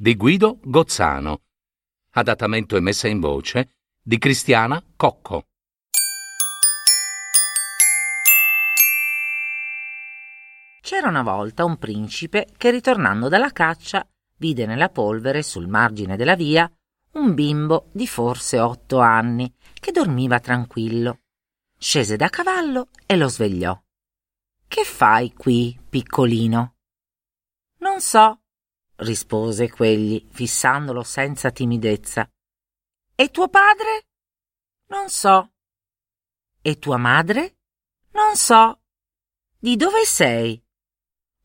di Guido Gozzano. Adattamento e messa in voce di Cristiana Cocco. C'era una volta un principe che ritornando dalla caccia vide nella polvere sul margine della via un bimbo di forse otto anni che dormiva tranquillo. Scese da cavallo e lo svegliò. Che fai qui, piccolino? Non so, rispose quegli, fissandolo senza timidezza. E tuo padre? Non so. E tua madre? Non so. Di dove sei?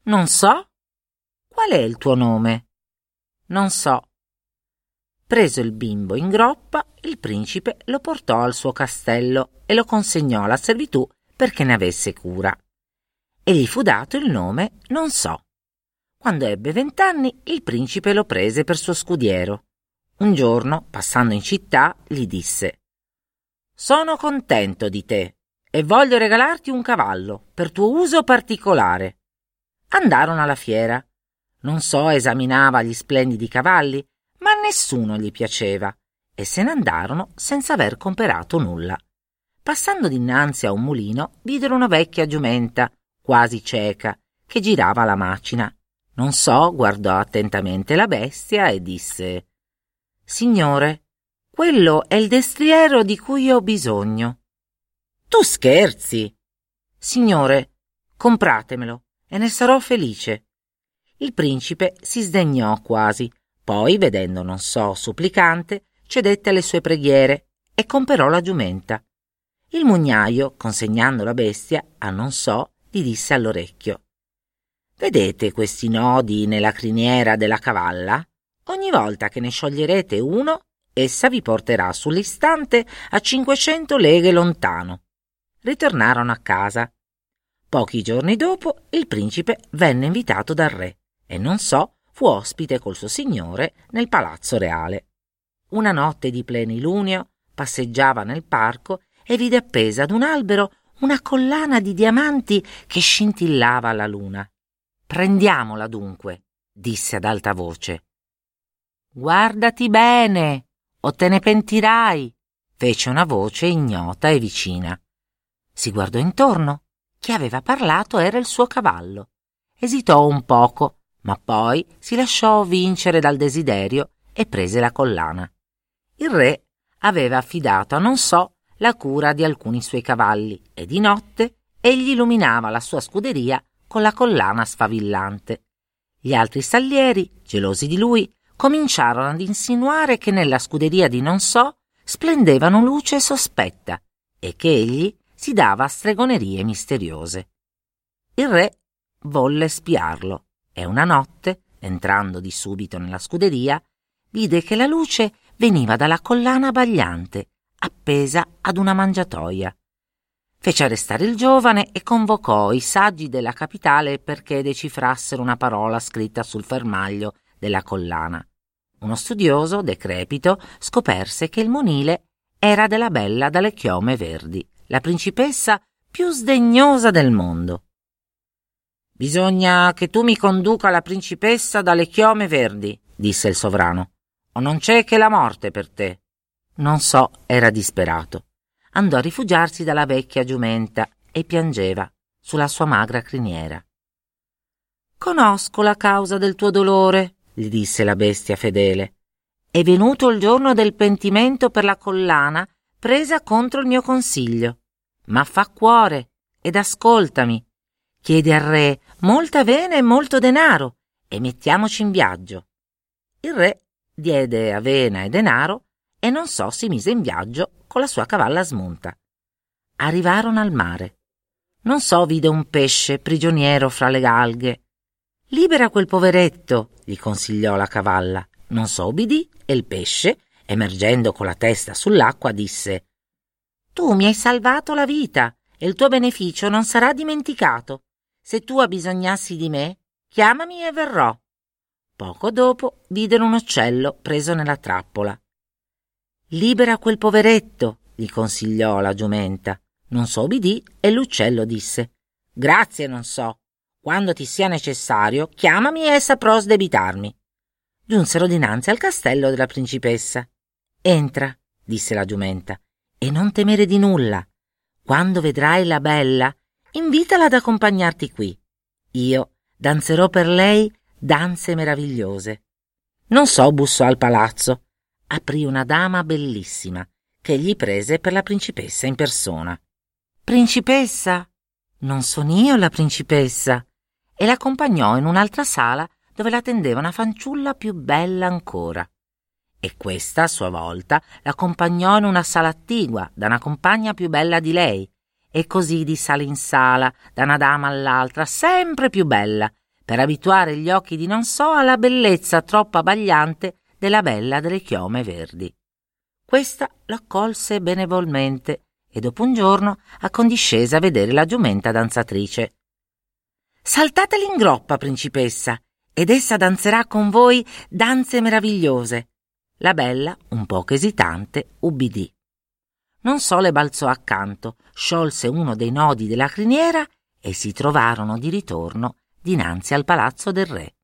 Non so. Qual è il tuo nome? Non so. Preso il bimbo in groppa, il principe lo portò al suo castello e lo consegnò alla servitù perché ne avesse cura. E gli fu dato il nome Non so. Quando ebbe vent'anni, il principe lo prese per suo scudiero. Un giorno, passando in città, gli disse Sono contento di te e voglio regalarti un cavallo per tuo uso particolare. Andarono alla fiera. Non so esaminava gli splendidi cavalli, ma a nessuno gli piaceva, e se ne andarono senza aver comperato nulla. Passando dinanzi a un mulino, videro una vecchia giumenta, quasi cieca, che girava la macina non so guardò attentamente la bestia e disse Signore, quello è il destriero di cui ho bisogno. Tu scherzi. Signore, compratemelo e ne sarò felice. Il principe si sdegnò quasi, poi, vedendo non so supplicante, cedette alle sue preghiere e comperò la giumenta. Il mugnaio, consegnando la bestia a non so, gli disse all'orecchio Vedete questi nodi nella criniera della cavalla? Ogni volta che ne scioglierete uno, essa vi porterà sull'istante a cinquecento leghe lontano. Ritornarono a casa. Pochi giorni dopo il principe venne invitato dal re e non so fu ospite col suo signore nel palazzo reale. Una notte di plenilunio passeggiava nel parco e vide appesa ad un albero una collana di diamanti che scintillava alla luna. Prendiamola dunque, disse ad alta voce. Guardati bene, o te ne pentirai, fece una voce ignota e vicina. Si guardò intorno. Chi aveva parlato era il suo cavallo. Esitò un poco, ma poi si lasciò vincere dal desiderio e prese la collana. Il re aveva affidato a non so la cura di alcuni suoi cavalli e di notte egli illuminava la sua scuderia con la collana sfavillante. Gli altri stallieri, gelosi di lui, cominciarono ad insinuare che nella scuderia di non so splendevano luce sospetta e che egli si dava a stregonerie misteriose. Il re volle spiarlo e una notte, entrando di subito nella scuderia, vide che la luce veniva dalla collana bagliante, appesa ad una mangiatoia. Fece arrestare il giovane e convocò i saggi della capitale perché decifrassero una parola scritta sul fermaglio della collana. Uno studioso, decrepito, scoperse che il monile era della bella dalle chiome verdi, la principessa più sdegnosa del mondo. Bisogna che tu mi conduca la principessa dalle chiome verdi, disse il sovrano, o non c'è che la morte per te. Non so, era disperato andò a rifugiarsi dalla vecchia giumenta e piangeva sulla sua magra criniera. Conosco la causa del tuo dolore, gli disse la bestia fedele. È venuto il giorno del pentimento per la collana presa contro il mio consiglio. Ma fa cuore ed ascoltami. Chiedi al re molta avena e molto denaro e mettiamoci in viaggio. Il re diede avena e denaro e non so si mise in viaggio con la sua cavalla smunta. Arrivarono al mare. Non so vide un pesce prigioniero fra le alghe. Libera quel poveretto, gli consigliò la cavalla. non so obbedì e il pesce, emergendo con la testa sull'acqua, disse Tu mi hai salvato la vita e il tuo beneficio non sarà dimenticato. Se tu abbisognassi di me, chiamami e verrò. Poco dopo videro un uccello preso nella trappola. Libera quel poveretto, gli consigliò la giumenta. Non so obbedì e l'uccello disse Grazie, non so. Quando ti sia necessario, chiamami e saprò sdebitarmi. Giunsero dinanzi al castello della principessa. Entra, disse la giumenta, e non temere di nulla. Quando vedrai la bella, invitala ad accompagnarti qui. Io danzerò per lei danze meravigliose. Non so bussò al palazzo. Aprì una dama bellissima, che gli prese per la principessa in persona. Principessa? Non son io la principessa. E l'accompagnò in un'altra sala dove l'attendeva una fanciulla più bella ancora. E questa, a sua volta, l'accompagnò in una sala attigua da una compagna più bella di lei, e così di sala in sala, da una dama all'altra, sempre più bella, per abituare gli occhi di non so alla bellezza troppo abbagliante della bella delle chiome verdi. Questa l'accolse benevolmente e dopo un giorno accondiscese a vedere la giumenta danzatrice. Saltateli in groppa, principessa, ed essa danzerà con voi danze meravigliose. La bella, un poco esitante, ubbidì. Non so le balzò accanto, sciolse uno dei nodi della criniera e si trovarono di ritorno dinanzi al palazzo del re.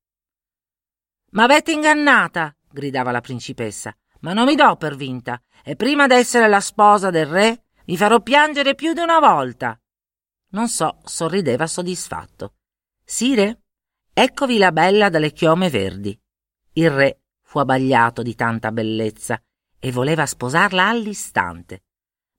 M'avete ingannata, gridava la principessa, ma non mi do per vinta, e prima d'essere la sposa del re mi farò piangere più di una volta. Non so, sorrideva soddisfatto. Sire, eccovi la bella dalle chiome verdi. Il re fu abbagliato di tanta bellezza e voleva sposarla all'istante.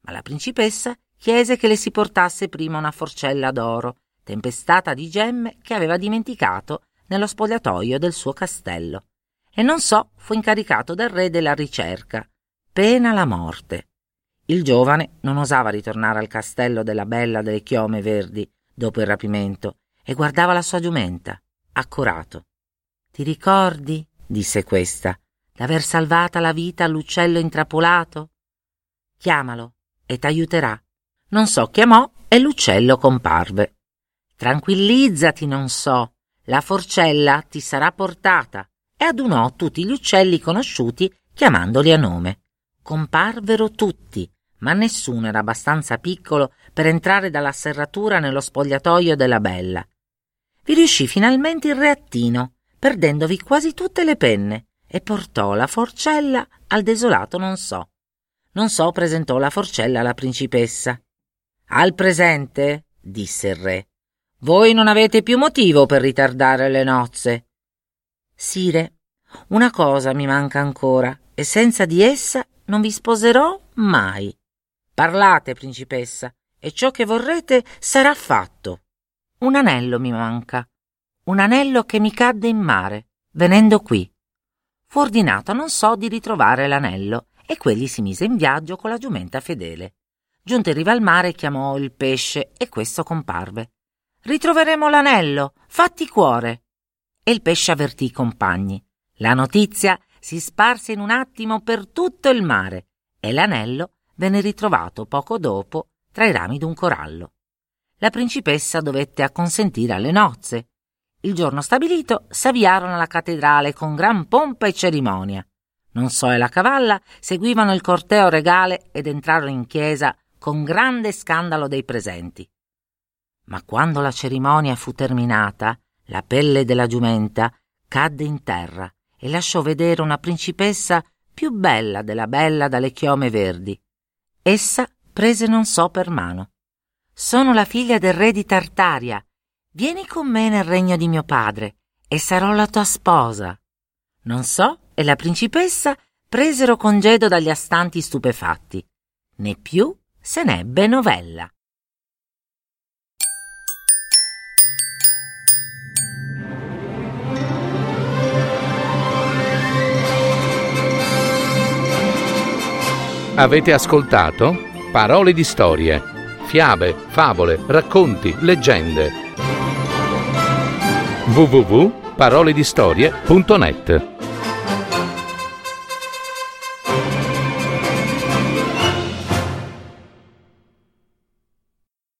Ma la principessa chiese che le si portasse prima una forcella d'oro tempestata di gemme che aveva dimenticato nello spogliatoio del suo castello. E non so, fu incaricato dal re della ricerca, pena la morte. Il giovane non osava ritornare al castello della bella delle chiome verdi dopo il rapimento e guardava la sua giumenta, accorato. Ti ricordi, disse questa, d'aver salvata la vita all'uccello intrappolato? Chiamalo e t'aiuterà. Non so, chiamò e l'uccello comparve. Tranquillizzati, non so, la forcella ti sarà portata e adunò tutti gli uccelli conosciuti chiamandoli a nome. Comparvero tutti, ma nessuno era abbastanza piccolo per entrare dalla serratura nello spogliatoio della bella. Vi riuscì finalmente il reattino, perdendovi quasi tutte le penne, e portò la forcella al desolato non so. Non so presentò la forcella alla principessa. Al presente, disse il re, voi non avete più motivo per ritardare le nozze. Sire, una cosa mi manca ancora, e senza di essa non vi sposerò mai. Parlate, principessa, e ciò che vorrete sarà fatto. Un anello mi manca, un anello che mi cadde in mare, venendo qui. Fu ordinato non so di ritrovare l'anello, e quegli si mise in viaggio con la giumenta fedele. Giunto in riva al mare chiamò il pesce, e questo comparve. Ritroveremo l'anello, fatti cuore. E il pesce avvertì i compagni. La notizia si sparse in un attimo per tutto il mare e l'anello venne ritrovato poco dopo tra i rami d'un corallo. La principessa dovette acconsentire alle nozze. Il giorno stabilito s'avviarono alla cattedrale con gran pompa e cerimonia. Non so e la cavalla seguivano il corteo regale ed entrarono in chiesa con grande scandalo dei presenti. Ma quando la cerimonia fu terminata, la pelle della giumenta cadde in terra e lasciò vedere una principessa più bella della bella dalle chiome verdi. Essa prese non so per mano. Sono la figlia del re di Tartaria. Vieni con me nel regno di mio padre e sarò la tua sposa. Non so e la principessa presero congedo dagli astanti stupefatti. Né più se n'ebbe novella. Avete ascoltato Parole di storie, fiabe, favole, racconti, leggende. www.paroledistorie.net